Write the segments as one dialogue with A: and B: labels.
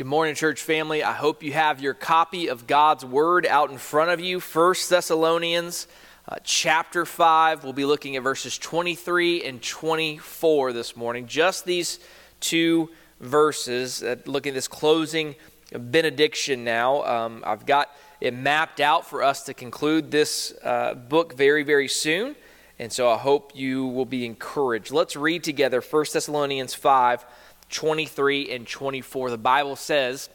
A: Good morning, church family. I hope you have your copy of God's Word out in front of you. First Thessalonians uh, chapter 5. We'll be looking at verses 23 and 24 this morning. Just these two verses. Uh, looking at this closing benediction now. Um, I've got it mapped out for us to conclude this uh, book very, very soon. And so I hope you will be encouraged. Let's read together 1 Thessalonians 5 23 and 24. The Bible says,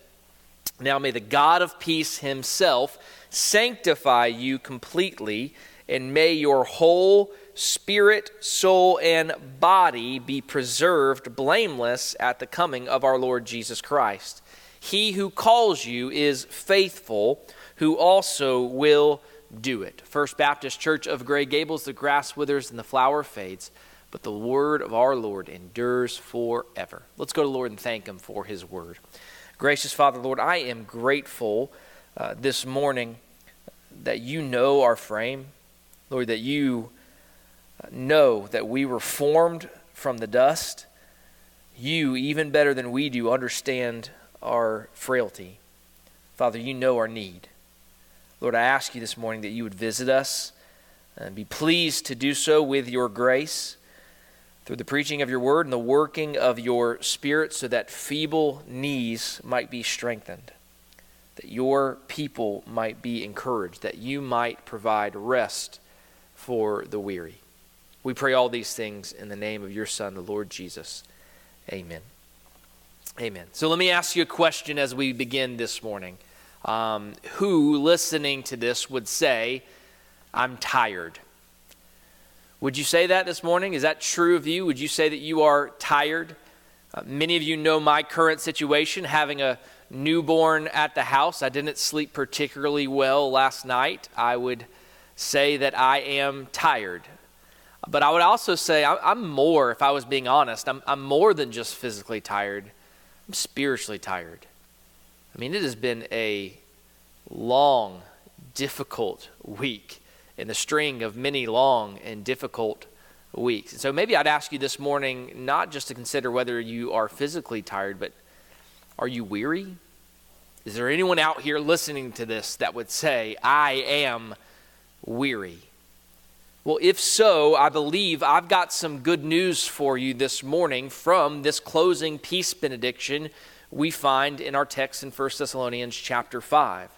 A: Now may the God of peace himself sanctify you completely, and may your whole spirit, soul, and body be preserved blameless at the coming of our Lord Jesus Christ. He who calls you is faithful, who also will do it. First Baptist Church of Gray Gables, the grass withers and the flower fades but the word of our Lord endures forever. Let's go to Lord and thank Him for His word. Gracious Father, Lord, I am grateful uh, this morning that you know our frame. Lord, that you uh, know that we were formed from the dust. You, even better than we do, understand our frailty. Father, you know our need. Lord, I ask you this morning that you would visit us and be pleased to do so with your grace through the preaching of your word and the working of your spirit, so that feeble knees might be strengthened, that your people might be encouraged, that you might provide rest for the weary. We pray all these things in the name of your Son, the Lord Jesus. Amen. Amen. So let me ask you a question as we begin this morning. Um, who, listening to this, would say, I'm tired? Would you say that this morning? Is that true of you? Would you say that you are tired? Uh, many of you know my current situation, having a newborn at the house. I didn't sleep particularly well last night. I would say that I am tired. But I would also say I'm more, if I was being honest, I'm, I'm more than just physically tired. I'm spiritually tired. I mean, it has been a long, difficult week in the string of many long and difficult weeks. And so maybe I'd ask you this morning not just to consider whether you are physically tired, but are you weary? Is there anyone out here listening to this that would say, I am weary? Well, if so, I believe I've got some good news for you this morning from this closing peace benediction we find in our text in 1 Thessalonians chapter 5.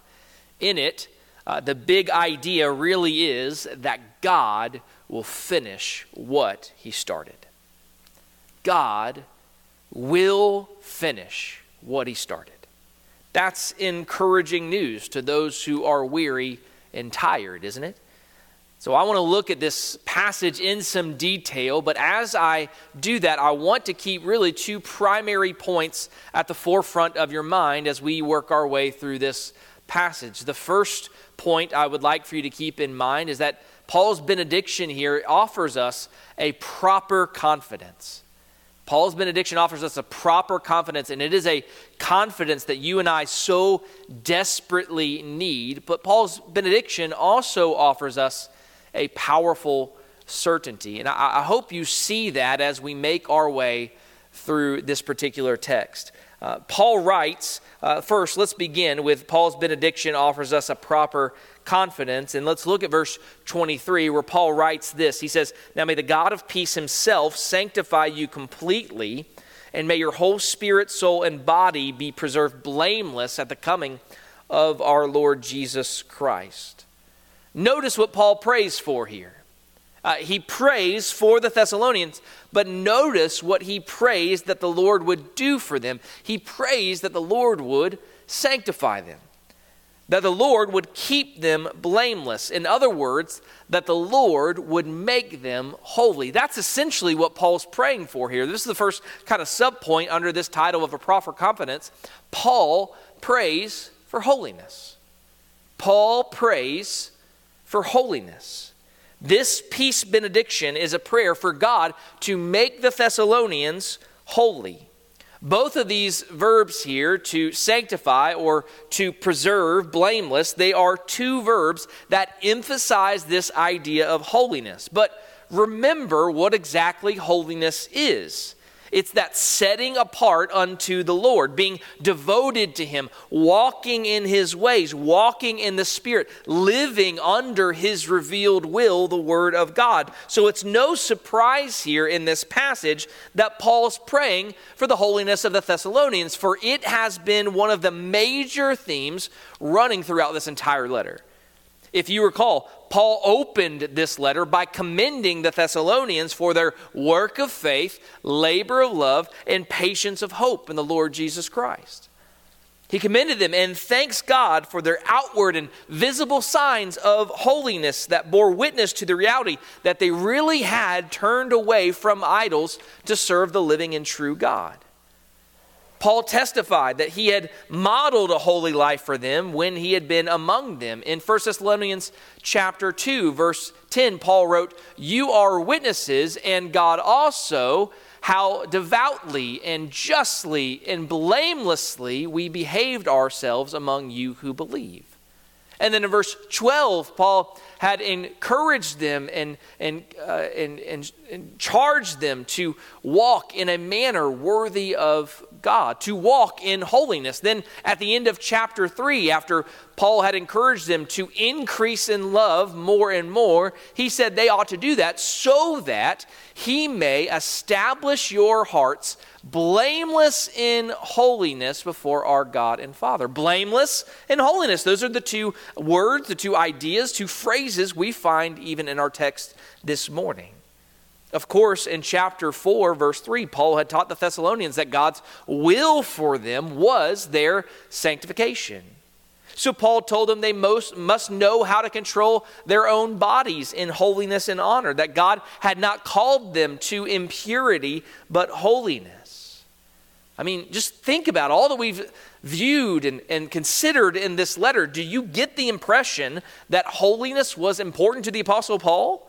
A: In it, uh, the big idea really is that God will finish what he started. God will finish what he started. That's encouraging news to those who are weary and tired, isn't it? So, I want to look at this passage in some detail, but as I do that, I want to keep really two primary points at the forefront of your mind as we work our way through this passage. The first point I would like for you to keep in mind is that Paul's benediction here offers us a proper confidence. Paul's benediction offers us a proper confidence, and it is a confidence that you and I so desperately need. But Paul's benediction also offers us a powerful certainty. And I, I hope you see that as we make our way through this particular text. Uh, Paul writes, uh, first, let's begin with Paul's benediction offers us a proper confidence. And let's look at verse 23 where Paul writes this. He says, Now may the God of peace himself sanctify you completely, and may your whole spirit, soul, and body be preserved blameless at the coming of our Lord Jesus Christ. Notice what Paul prays for here. Uh, he prays for the Thessalonians, but notice what he prays that the Lord would do for them. He prays that the Lord would sanctify them, that the Lord would keep them blameless. In other words, that the Lord would make them holy. That's essentially what Paul's praying for here. This is the first kind of subpoint under this title of a proper confidence. Paul prays for holiness. Paul prays for holiness. This peace benediction is a prayer for God to make the Thessalonians holy. Both of these verbs here, to sanctify or to preserve, blameless, they are two verbs that emphasize this idea of holiness. But remember what exactly holiness is. It's that setting apart unto the Lord, being devoted to Him, walking in His ways, walking in the Spirit, living under His revealed will, the Word of God. So it's no surprise here in this passage that Paul's praying for the holiness of the Thessalonians, for it has been one of the major themes running throughout this entire letter. If you recall, Paul opened this letter by commending the Thessalonians for their work of faith, labor of love, and patience of hope in the Lord Jesus Christ. He commended them and thanks God for their outward and visible signs of holiness that bore witness to the reality that they really had turned away from idols to serve the living and true God. Paul testified that he had modeled a holy life for them when he had been among them. In 1 Thessalonians chapter 2 verse 10 Paul wrote, "You are witnesses and God also how devoutly and justly and blamelessly we behaved ourselves among you who believe." And then in verse 12, Paul had encouraged them and, and, uh, and, and, and charged them to walk in a manner worthy of God, to walk in holiness. Then at the end of chapter 3, after Paul had encouraged them to increase in love more and more, he said they ought to do that so that he may establish your hearts blameless in holiness before our God and Father. Blameless in holiness. Those are the two words, the two ideas, two phrases we find even in our text this morning. Of course, in chapter 4, verse 3, Paul had taught the Thessalonians that God's will for them was their sanctification. So Paul told them they most must know how to control their own bodies in holiness and honor, that God had not called them to impurity, but holiness. I mean, just think about all that we've viewed and, and considered in this letter. Do you get the impression that holiness was important to the Apostle Paul?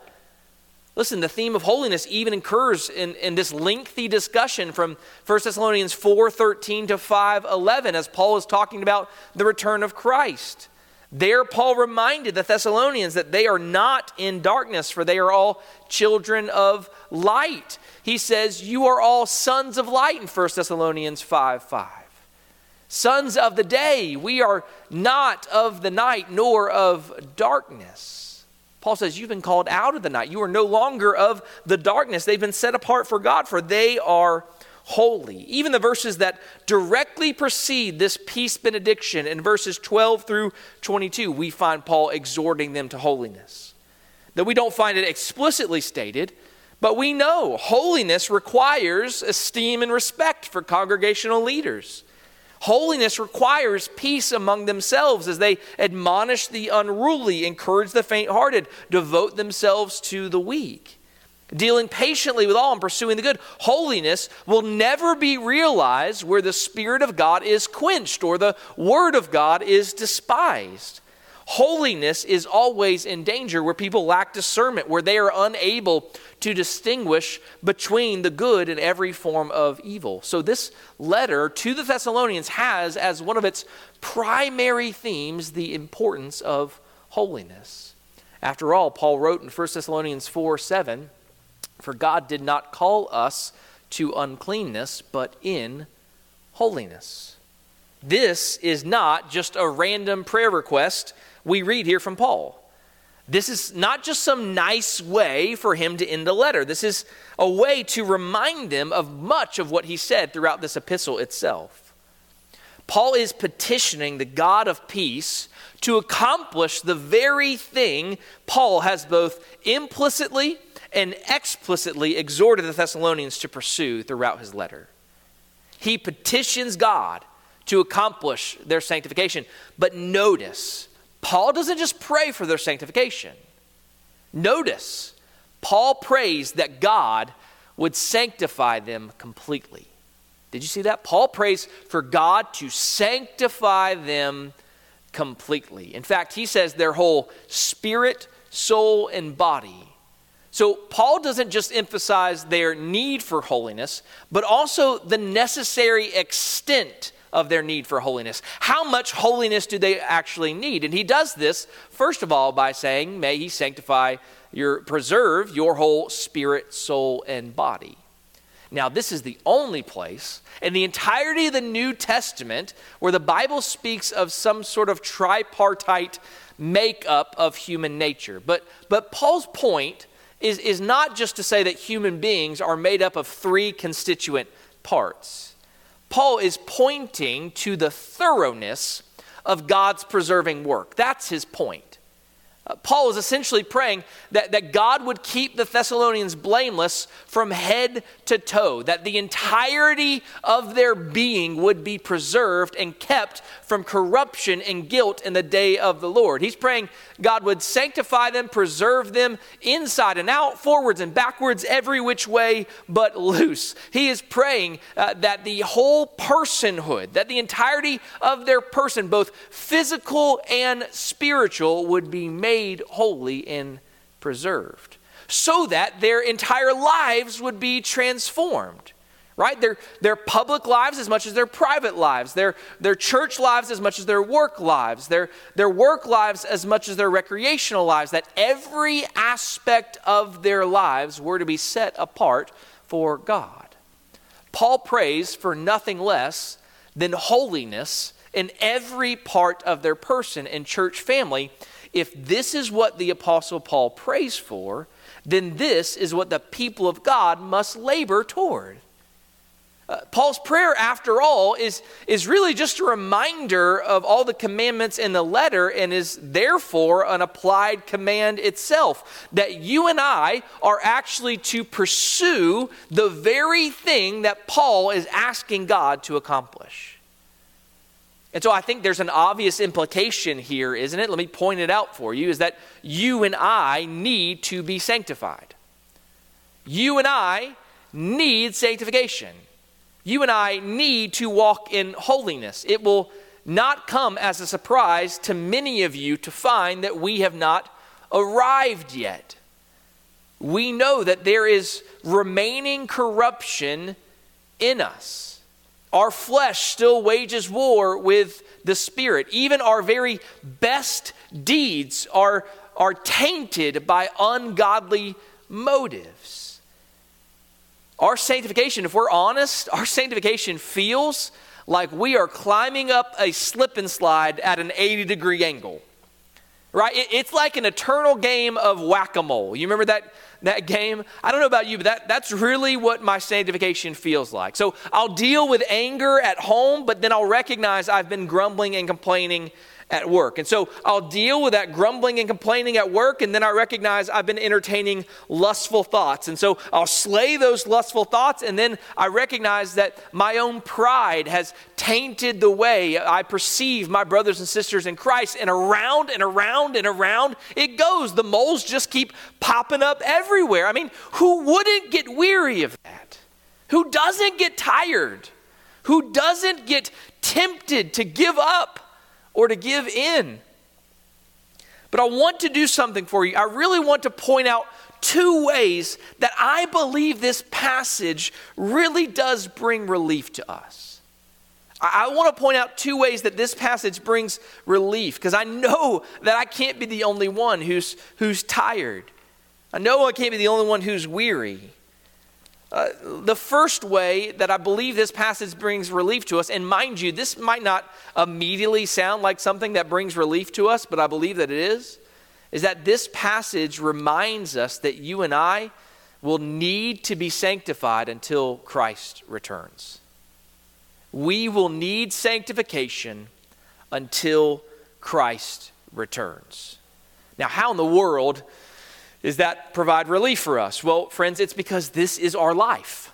A: Listen, the theme of holiness even occurs in, in this lengthy discussion from 1 Thessalonians 4:13 to 5:11 as Paul is talking about the return of Christ. There, Paul reminded the Thessalonians that they are not in darkness, for they are all children of light. He says, You are all sons of light in 1 Thessalonians 5 5. Sons of the day, we are not of the night nor of darkness. Paul says, You've been called out of the night. You are no longer of the darkness. They've been set apart for God, for they are holy. Even the verses that directly precede this peace benediction in verses 12 through 22, we find Paul exhorting them to holiness. That we don't find it explicitly stated, but we know holiness requires esteem and respect for congregational leaders. Holiness requires peace among themselves as they admonish the unruly, encourage the faint hearted, devote themselves to the weak. Dealing patiently with all and pursuing the good. Holiness will never be realized where the Spirit of God is quenched or the Word of God is despised. Holiness is always in danger where people lack discernment, where they are unable to distinguish between the good and every form of evil. So, this letter to the Thessalonians has as one of its primary themes the importance of holiness. After all, Paul wrote in 1 Thessalonians 4 7, For God did not call us to uncleanness, but in holiness. This is not just a random prayer request we read here from Paul. This is not just some nice way for him to end a letter. This is a way to remind them of much of what he said throughout this epistle itself. Paul is petitioning the God of peace to accomplish the very thing Paul has both implicitly and explicitly exhorted the Thessalonians to pursue throughout his letter. He petitions God to accomplish their sanctification. But notice, Paul doesn't just pray for their sanctification. Notice, Paul prays that God would sanctify them completely. Did you see that? Paul prays for God to sanctify them completely. In fact, he says their whole spirit, soul, and body. So, Paul doesn't just emphasize their need for holiness, but also the necessary extent of their need for holiness. How much holiness do they actually need? And he does this, first of all, by saying, May he sanctify your, preserve your whole spirit, soul, and body. Now, this is the only place in the entirety of the New Testament where the Bible speaks of some sort of tripartite makeup of human nature. But, but Paul's point is, is not just to say that human beings are made up of three constituent parts. Paul is pointing to the thoroughness of God's preserving work. That's his point. Uh, Paul is essentially praying that, that God would keep the Thessalonians blameless from head to toe, that the entirety of their being would be preserved and kept from corruption and guilt in the day of the Lord. He's praying God would sanctify them, preserve them inside and out, forwards and backwards, every which way but loose. He is praying uh, that the whole personhood, that the entirety of their person, both physical and spiritual, would be made made holy and preserved so that their entire lives would be transformed right? Their, their public lives as much as their private lives their, their church lives as much as their work lives their, their work lives as much as their recreational lives that every aspect of their lives were to be set apart for god. Paul prays for nothing less than holiness in every part of their person and church family if this is what the Apostle Paul prays for, then this is what the people of God must labor toward. Uh, Paul's prayer, after all, is, is really just a reminder of all the commandments in the letter and is therefore an applied command itself. That you and I are actually to pursue the very thing that Paul is asking God to accomplish. And so I think there's an obvious implication here, isn't it? Let me point it out for you is that you and I need to be sanctified. You and I need sanctification. You and I need to walk in holiness. It will not come as a surprise to many of you to find that we have not arrived yet. We know that there is remaining corruption in us. Our flesh still wages war with the spirit. Even our very best deeds are, are tainted by ungodly motives. Our sanctification, if we're honest, our sanctification feels like we are climbing up a slip and slide at an 80 degree angle. Right? it's like an eternal game of whack a mole. You remember that that game. I don't know about you, but that, that's really what my sanctification feels like. So I'll deal with anger at home, but then I'll recognize I've been grumbling and complaining at work. And so I'll deal with that grumbling and complaining at work, and then I recognize I've been entertaining lustful thoughts. And so I'll slay those lustful thoughts, and then I recognize that my own pride has tainted the way I perceive my brothers and sisters in Christ. And around and around and around it goes. The moles just keep popping up everywhere. I mean, who wouldn't get weary of that? Who doesn't get tired? Who doesn't get tempted to give up? Or to give in. But I want to do something for you. I really want to point out two ways that I believe this passage really does bring relief to us. I, want to point out two ways that this passage brings relief because I know that I can't be the only one who's, who's tired. I know I can't be the only one who's weary. Uh, the first way that I believe this passage brings relief to us, and mind you, this might not immediately sound like something that brings relief to us, but I believe that it is, is that this passage reminds us that you and I will need to be sanctified until Christ returns. We will need sanctification until Christ returns. Now, how in the world does that provide relief for us? Well, friends, it's because this is our life.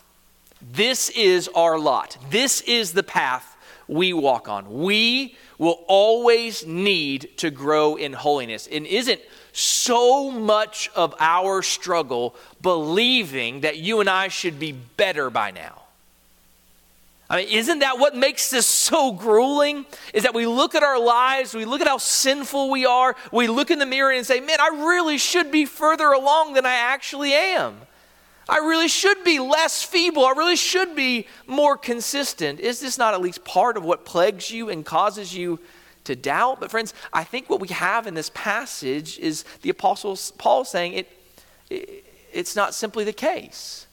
A: This is our lot. This is the path we walk on. We will always need to grow in holiness. And isn't so much of our struggle believing that you and I should be better by now? I mean, isn't that what makes this so grueling? Is that we look at our lives, we look at how sinful we are, we look in the mirror and say, man, I really should be further along than I actually am. I really should be less feeble. I really should be more consistent. Is this not at least part of what plagues you and causes you to doubt? But, friends, I think what we have in this passage is the Apostle Paul saying it, it it's not simply the case.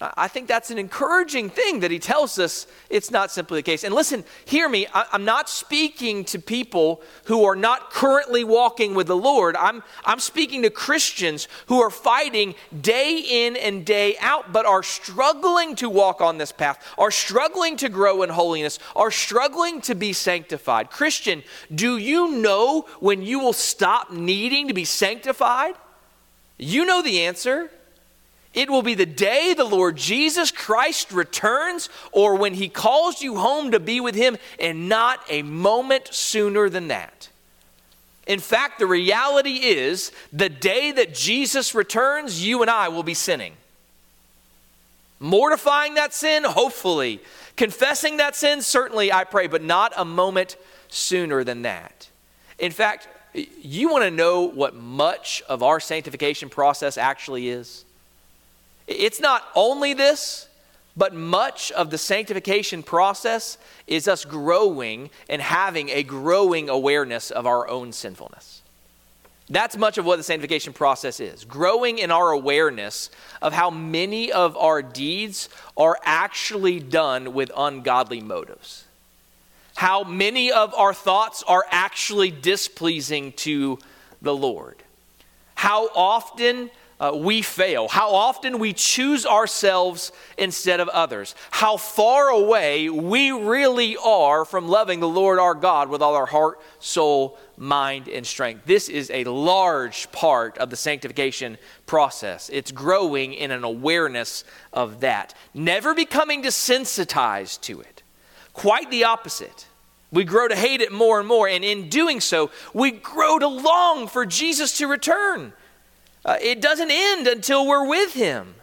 A: I think that's an encouraging thing that he tells us it's not simply the case. And listen, hear me, I, am not speaking to people who are not currently walking with the Lord. I'm, I'm speaking to Christians who are fighting day in and day out, but are struggling to walk on this path, are struggling to grow in holiness, are struggling to be sanctified. Christian, do you know when you will stop needing to be sanctified? You know the answer. It will be the day the Lord Jesus Christ returns or when he calls you home to be with him, and not a moment sooner than that. In fact, the reality is the day that Jesus returns, you and I will be sinning. Mortifying that sin, hopefully. Confessing that sin, certainly, I pray, but not a moment sooner than that. In fact, you want to know what much of our sanctification process actually is? It's not only this, but much of the sanctification process is us growing and having a growing awareness of our own sinfulness. That's much of what the sanctification process is growing in our awareness of how many of our deeds are actually done with ungodly motives, how many of our thoughts are actually displeasing to the Lord, how often uh, we fail, how often we choose ourselves instead of others, how far away we really are from loving the Lord our God with all our heart, soul, mind, and strength. This is a large part of the sanctification process. It's growing in an awareness of that, never becoming desensitized to it. Quite the opposite. We grow to hate it more and more, and in doing so, we grow to long for Jesus to return uh, it doesn't end until we're with Him.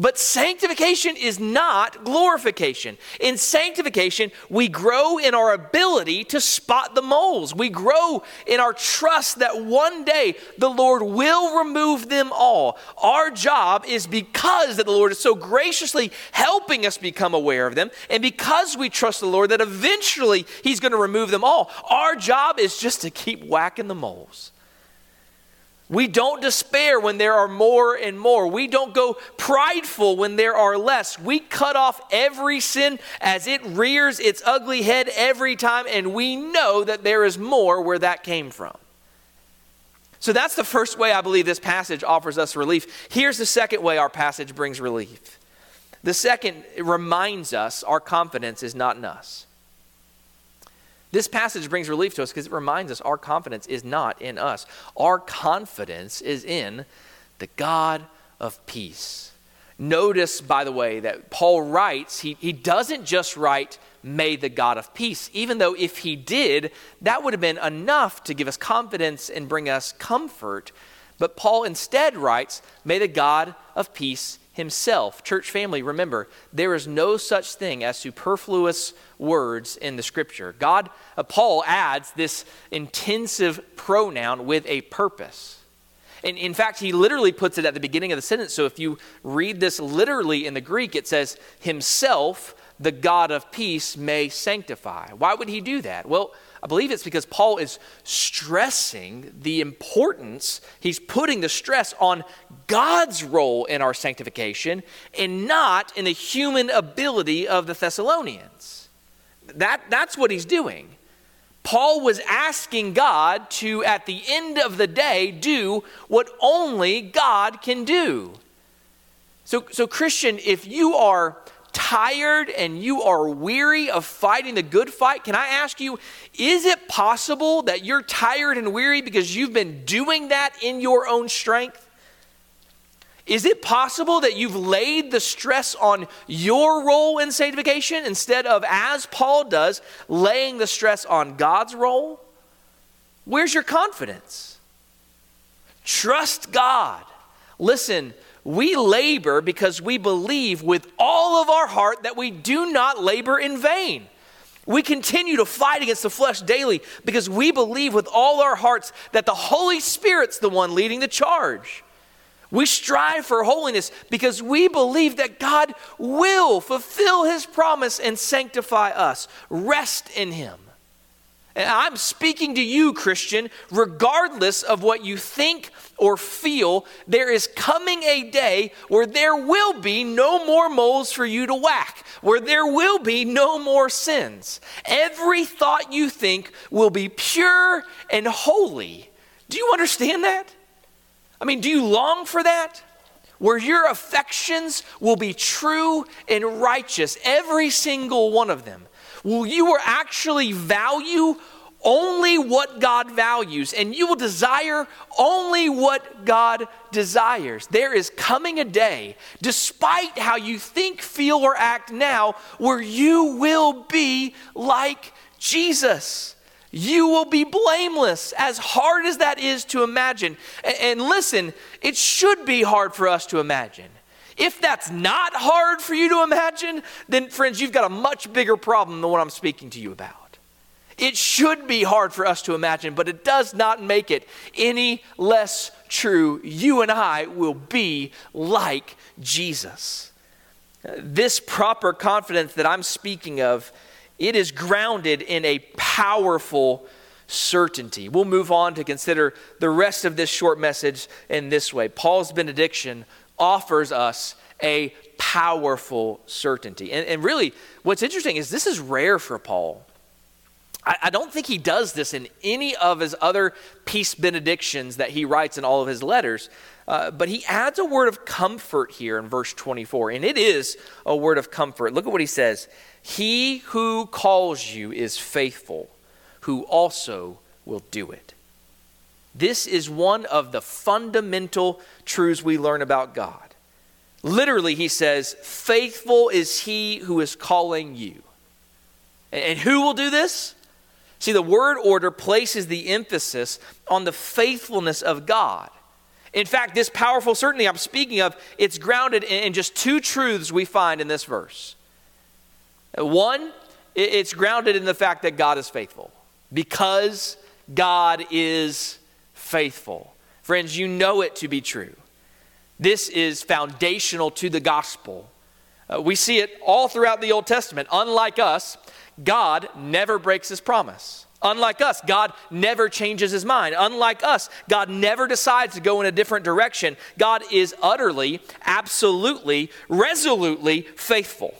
A: But sanctification is not glorification. In sanctification, we grow in our ability to spot the moles. We grow in our trust that one day the Lord will remove them all. Our job is because that the Lord is so graciously helping us become aware of them, and because we trust the Lord that eventually He's going to remove them all. Our job is just to keep whacking the moles. We don't despair when there are more and more. We don't go prideful when there are less. We cut off every sin as it rears its ugly head every time, and we know that there is more where that came from. So that's the first way I believe this passage offers us relief. Here's the second way our passage brings relief. The second reminds us our confidence is not in us. This passage brings relief to us because it reminds us our confidence is not in us. Our confidence is in the God of peace. Notice, by the way, that Paul writes, he, he doesn't just write, May the God of peace, even though if he did, that would have been enough to give us confidence and bring us comfort. But Paul instead writes, May the God of peace himself. Church family, remember, there is no such thing as superfluous words in the scripture. God, uh, Paul adds this intensive pronoun with a purpose. And in fact, he literally puts it at the beginning of the sentence. So if you read this literally in the Greek, it says, Himself, the God of peace, may sanctify. Why would he do that? Well, I believe it's because Paul is stressing the importance, he's putting the stress on God's role in our sanctification and not in the human ability of the Thessalonians. That, that's what he's doing. Paul was asking God to, at the end of the day, do what only God can do. So, so Christian, if you are tired and you are weary of fighting the good fight, can I ask you, is it possible that you're tired and weary because you've been doing that in your own strength? Is it possible that you've laid the stress on your role in sanctification instead of, as Paul does, laying the stress on God's role? Where's your confidence? Trust God. Listen, we labor because we believe with all of our heart that we do not labor in vain. We continue to fight against the flesh daily because we believe with all our hearts that the Holy Spirit's the one leading the charge. We strive for holiness because we believe that God will fulfill his promise and sanctify us. Rest in him. And I'm speaking to you, Christian, regardless of what you think or feel, there is coming a day where there will be no more moles for you to whack, where there will be no more sins. Every thought you think will be pure and holy. Do you understand that? I mean, do you long for that? Where your affections will be true and righteous, every single one of them. Will you actually value only what God values, and you will desire only what God desires. There is coming a day, despite how you think, feel, or act now, where you will be like Jesus. You will be blameless, as hard as that is to imagine. And, listen, it should be hard for us to imagine. If that's not hard for you to imagine, then, friends, you've got a much bigger problem than what I'm speaking to you about. It should be hard for us to imagine, but it does not make it any less true. You and I will be like Jesus. This proper confidence that I'm speaking of, it is grounded in a powerful certainty. We'll move on to consider the rest of this short message in this way. Paul's benediction offers us a powerful certainty. And, and really, what's interesting is this is rare for Paul. I, I don't think he does this in any of his other peace benedictions that he writes in all of his letters. Uh, but he adds a word of comfort here in verse 24, and it is a word of comfort. Look at what he says He who calls you is faithful, who also will do it. This is one of the fundamental truths we learn about God. Literally, he says, Faithful is he who is calling you. And who will do this? See, the word order places the emphasis on the faithfulness of God. In fact, this powerful certainty I'm speaking of, it's grounded in just two truths we find in this verse. One, it's grounded in the fact that God is faithful. Because God is faithful. Friends, you know it to be true. This is foundational to the gospel. Uh, we see it all throughout the Old Testament. Unlike us, God never breaks his promise. Unlike us, God never changes his mind. Unlike us, God never decides to go in a different direction. God is utterly, absolutely, resolutely faithful,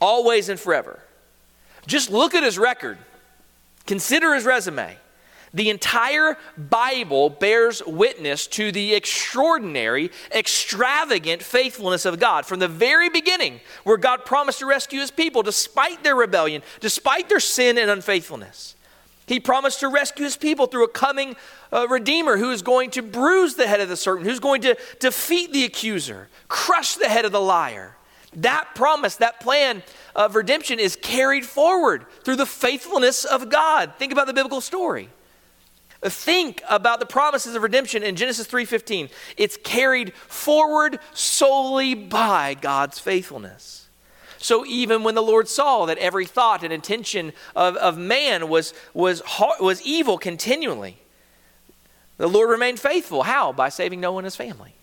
A: always and forever. Just look at his record, consider his resume. The entire Bible bears witness to the extraordinary, extravagant faithfulness of God. From the very beginning, where God promised to rescue his people despite their rebellion, despite their sin and unfaithfulness. He promised to rescue his people through a coming uh, Redeemer who is going to bruise the head of the serpent, who's going to defeat the accuser, crush the head of the liar. That promise, that plan of redemption is carried forward through the faithfulness of God. Think about the biblical story. Think about the promises of redemption in Genesis 3:15. It's carried forward solely by God's faithfulness. So even when the Lord saw that every thought and intention of, of man was, was, was evil continually, the Lord remained faithful. How? By saving Noah and his family.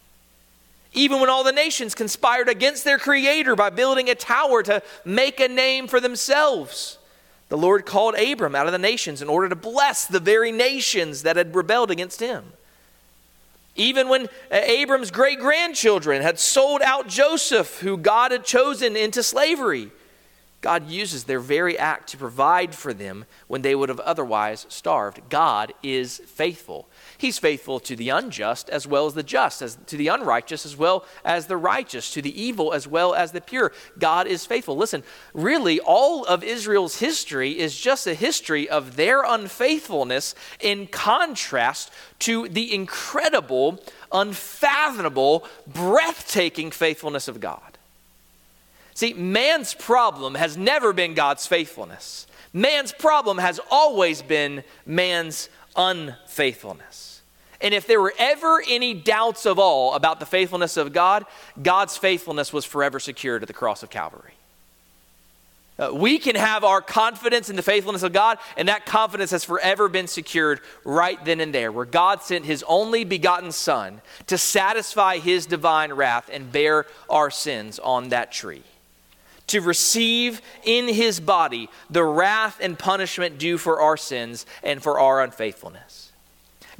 A: Even when all the nations conspired against their Creator by building a tower to make a name for themselves, the Lord called Abram out of the nations in order to bless the very nations that had rebelled against him. Even when Abram's great grandchildren had sold out Joseph, who God had chosen, into slavery, God uses their very act to provide for them when they would have otherwise starved. God is faithful. He's faithful to the unjust as well as the just, as to the unrighteous as well as the righteous, to the evil as well as the pure. God is faithful. Listen, really, all of Israel's history is just a history of their unfaithfulness in contrast to the incredible, unfathomable, breathtaking faithfulness of God. See, man's problem has never been God's faithfulness. Man's problem has always been man's unfaithfulness. And if there were ever any doubts of all about the faithfulness of God, God's faithfulness was forever secured at the cross of Calvary. Uh, we can have our confidence in the faithfulness of God, and that confidence has forever been secured right then and there, where God sent his only begotten Son to satisfy his divine wrath and bear our sins on that tree to receive in his body the wrath and punishment due for our sins and for our unfaithfulness.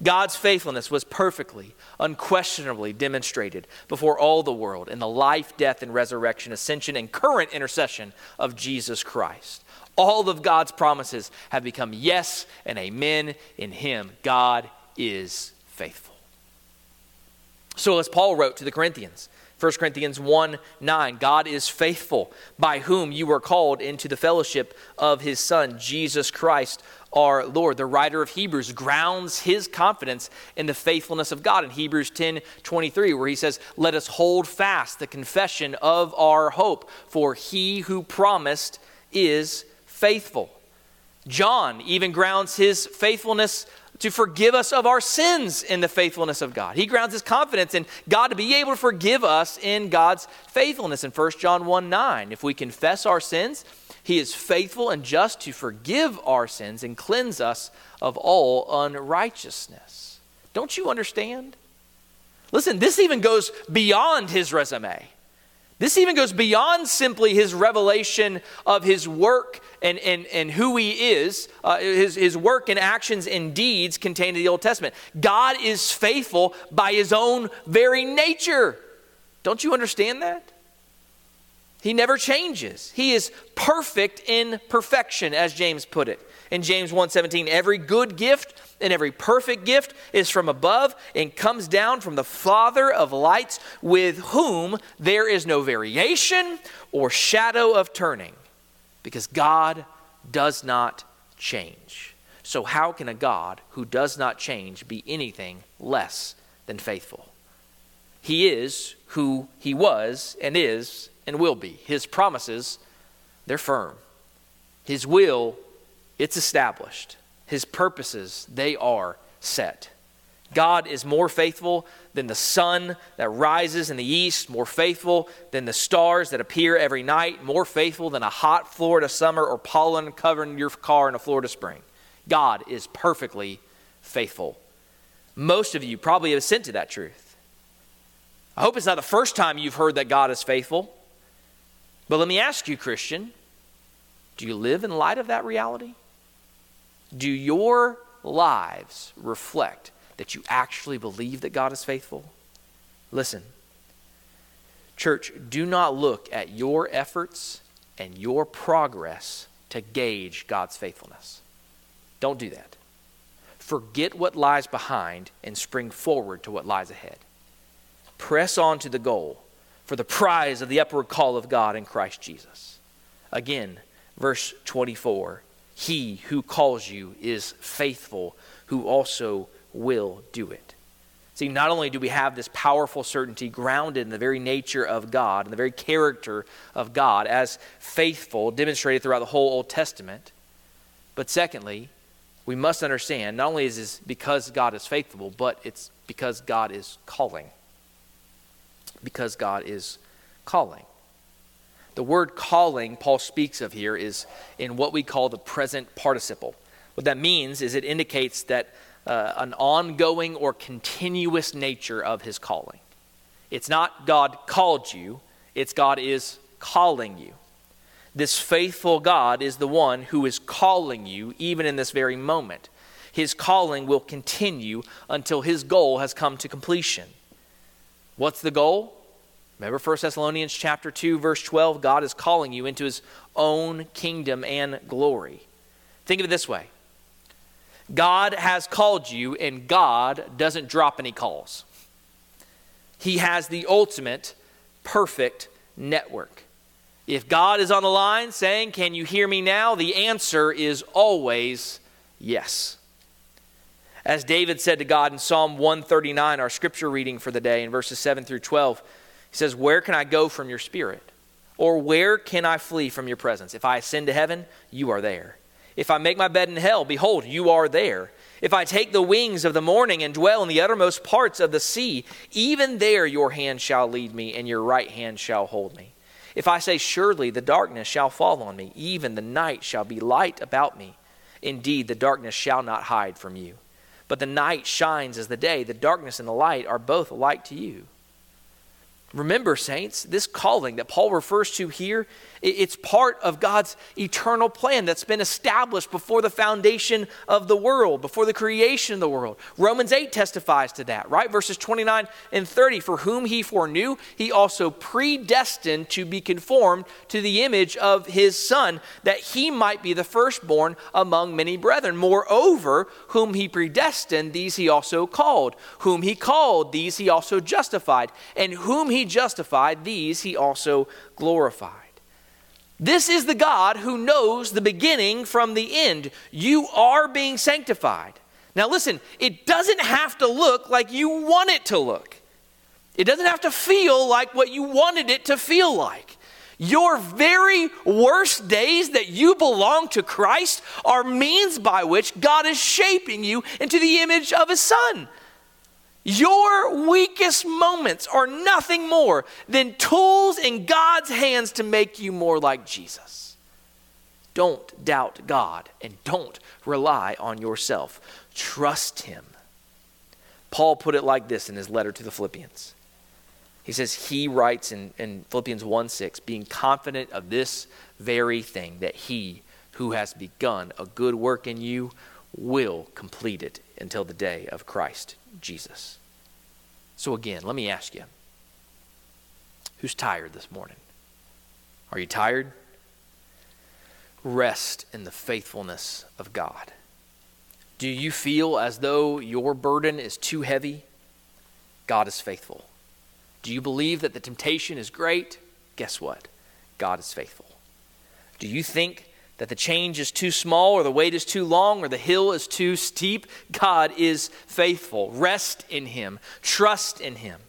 A: God's faithfulness was perfectly, unquestionably demonstrated before all the world in the life, death, and resurrection, ascension, and current intercession of Jesus Christ. All of God's promises have become yes and amen in Him. God is faithful. So, as Paul wrote to the Corinthians, 1 Corinthians 1 9, God is faithful, by whom you were called into the fellowship of his Son, Jesus Christ our Lord. The writer of Hebrews grounds his confidence in the faithfulness of God in Hebrews 10 23, where he says, Let us hold fast the confession of our hope, for he who promised is faithful. John even grounds his faithfulness to forgive us of our sins in the faithfulness of God. He grounds his confidence in God to be able to forgive us in God's faithfulness in 1 John 1 9. If we confess our sins, he is faithful and just to forgive our sins and cleanse us of all unrighteousness. Don't you understand? Listen, this even goes beyond his resume. This even goes beyond simply his revelation of his work and, and, and who he is, uh, his, his work and actions and deeds contained in the Old Testament. God is faithful by his own very nature. Don't you understand that? He never changes. He is perfect in perfection, as James put it. In James 1:17, every good gift and every perfect gift is from above and comes down from the Father of lights, with whom there is no variation or shadow of turning, because God does not change. So, how can a God who does not change be anything less than faithful? He is who he was and is and will be. His promises, they're firm. His will, it's established. His purposes, they are set. God is more faithful than the sun that rises in the east, more faithful than the stars that appear every night, more faithful than a hot Florida summer or pollen covering your car in a Florida spring. God is perfectly faithful. Most of you probably have sent to that truth. I hope it's not the first time you've heard that God is faithful. But let me ask you, Christian, do you live in light of that reality? Do your lives reflect that you actually believe that God is faithful? Listen, church, do not look at your efforts and your progress to gauge God's faithfulness. Don't do that. Forget what lies behind and spring forward to what lies ahead. Press on to the goal for the prize of the upward call of God in Christ Jesus. Again, verse 24 He who calls you is faithful, who also will do it. See, not only do we have this powerful certainty grounded in the very nature of God and the very character of God as faithful, demonstrated throughout the whole Old Testament, but secondly, we must understand not only is this because God is faithful, but it's because God is calling because God is calling. The word calling Paul speaks of here is in what we call the present participle. What that means is it indicates that uh, an ongoing or continuous nature of his calling. It's not God called you, it's God is calling you. This faithful God is the one who is calling you even in this very moment. His calling will continue until his goal has come to completion. What's the goal? Remember 1 Thessalonians chapter 2 verse 12, God is calling you into his own kingdom and glory. Think of it this way. God has called you and God doesn't drop any calls. He has the ultimate perfect network. If God is on the line saying, "Can you hear me now?" the answer is always yes. As David said to God in Psalm 139, our scripture reading for the day in verses 7 through 12, he says, Where can I go from your spirit? Or where can I flee from your presence? If I ascend to heaven, you are there. If I make my bed in hell, behold, you are there. If I take the wings of the morning and dwell in the uttermost parts of the sea, even there your hand shall lead me, and your right hand shall hold me. If I say, Surely the darkness shall fall on me, even the night shall be light about me. Indeed, the darkness shall not hide from you. But the night shines as the day, the darkness and the light are both alike to you. Remember, saints, this calling that Paul refers to here, it's part of God's eternal plan that's been established before the foundation of the world, before the creation of the world. Romans 8 testifies to that, right? Verses 29 and 30 For whom he foreknew, he also predestined to be conformed to the image of his Son, that he might be the firstborn among many brethren. Moreover, whom he predestined, these he also called. Whom he called, these he also justified. And whom he justified, these he also glorified. This is the God who knows the beginning from the end. You are being sanctified. Now, listen, it doesn't have to look like you want it to look. It doesn't have to feel like what you wanted it to feel like. Your very worst days that you belong to Christ are means by which God is shaping you into the image of His Son. Your weakest moments are nothing more than tools in God's hands to make you more like Jesus. Don't doubt God and don't rely on yourself. Trust Him. Paul put it like this in his letter to the Philippians. He says, He writes in, in Philippians 1 6, being confident of this very thing, that He who has begun a good work in you will complete it until the day of Christ Jesus. So, again, let me ask you who's tired this morning? Are you tired? Rest in the faithfulness of God. Do you feel as though your burden is too heavy? God is faithful. Do you believe that the temptation is great? Guess what? God is faithful. Do you think that the change is too small or the wait is too long or the hill is too steep, God is faithful. Rest in Him, trust in Him.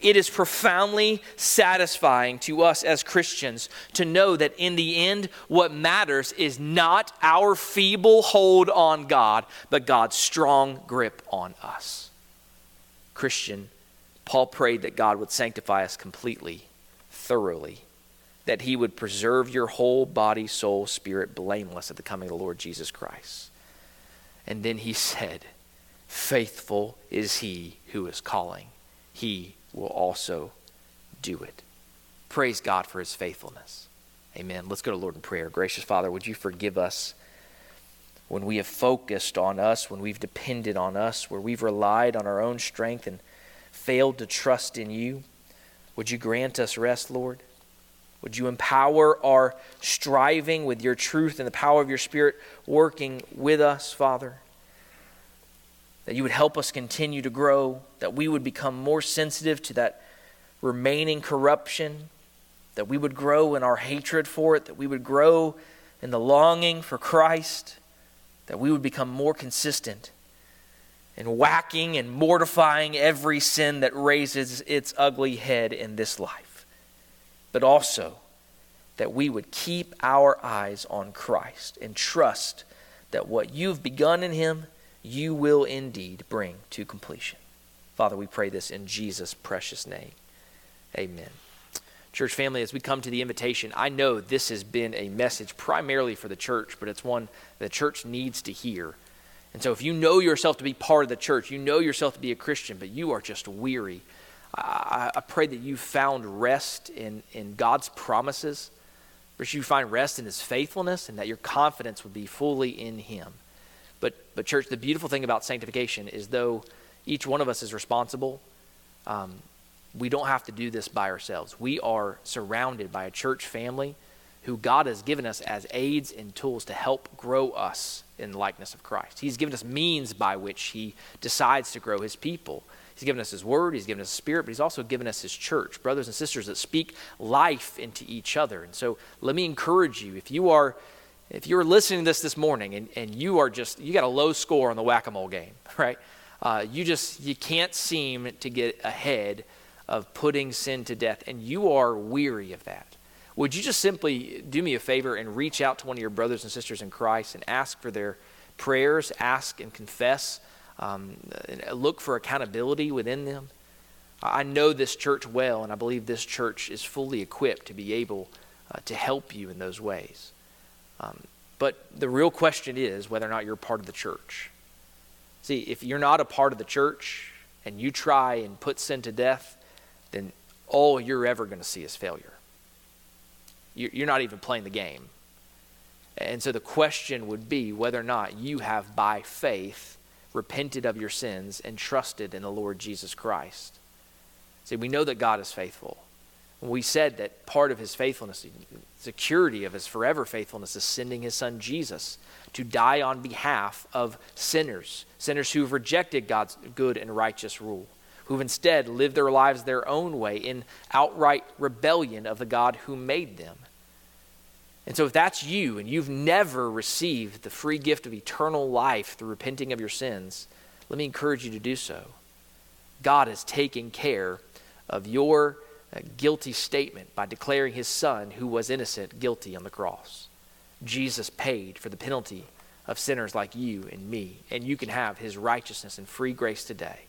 A: It is profoundly satisfying to us as Christians to know that in the end, what matters is not our feeble hold on God, but God's strong grip on us. Christian, Paul prayed that God would sanctify us completely, thoroughly that he would preserve your whole body, soul, spirit blameless at the coming of the Lord Jesus Christ. And then he said, Faithful is he who is calling. He will also do it. Praise God for his faithfulness. Amen. Let's go to Lord in prayer. Gracious Father, would you forgive us when we have focused on us, when we've depended on us, where we've relied on our own strength and failed to trust in you? Would you grant us rest, Lord? Would you empower our striving with your truth and the power of your Spirit working with us, Father? That you would help us continue to grow, that we would become more sensitive to that remaining corruption, that we would grow in our hatred for it, that we would grow in the longing for Christ, that we would become more consistent in whacking and mortifying every sin that raises its ugly head in this life but also that we would keep our eyes on Christ and trust that what you've begun in him, you will indeed bring to completion. Father, we pray this in Jesus' precious name. Amen. Church family, as we come to the invitation, I know this has been a message primarily for the church, but it's one the church needs to hear. And so if you know yourself to be part of the church, you know yourself to be a Christian, but you are just weary I, I pray that you found rest in, in God's promises. That you find rest in his faithfulness and that your confidence would be fully in him. But, but church, the beautiful thing about sanctification is though each one of us is responsible, um, we don't have to do this by ourselves. We are surrounded by a church family who God has given us as aids and tools to help grow us in the likeness of Christ. He's given us means by which He decides to grow His people. He's given us His Word, He's given us Spirit, but He's also given us His church, brothers and sisters that speak life into each other. And so let me encourage you if you are. If you're listening to this this morning and, and you are just, you got a low score on the whack a mole game, right? Uh, you just, you can't seem to get ahead of putting sin to death, and you are weary of that. Would you just simply do me a favor and reach out to one of your brothers and sisters in Christ and ask for their prayers, ask and confess um, look for accountability within them. I know this church well, and I believe this church is fully equipped to be able uh, to help you in those ways. Um, but the real question is whether or not you're part of the church. See, if you're not a part of the church and you try and put sin to death, then all you're ever going to see is failure. You're not even playing the game. And so the question would be whether or not you have, by faith, repented of your sins and trusted in the Lord Jesus Christ. See, we know that God is faithful. We said that part of his faithfulness, security of his forever faithfulness, is sending his son Jesus to die on behalf of sinners, sinners who have rejected God's good and righteous rule, who've instead lived their lives their own way in outright rebellion of the God who made them. And so, if that's you and you've never received the free gift of eternal life through repenting of your sins, let me encourage you to do so. God is taking care of your uh, guilty statement by declaring his son, who was innocent, guilty on the cross. Jesus paid for the penalty of sinners like you and me, and you can have his righteousness and free grace today.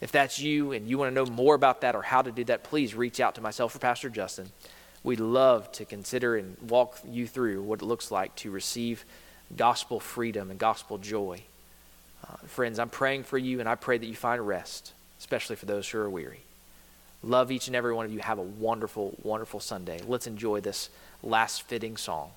A: If that's you and you want to know more about that or how to do that, please reach out to myself or Pastor Justin. We'd love to consider and walk you through what it looks like to receive gospel freedom and gospel joy. Uh, friends, I'm praying for you, and I pray that you find rest, especially for those who are weary. Love each and every one of you. Have a wonderful, wonderful Sunday. Let's enjoy this last fitting song.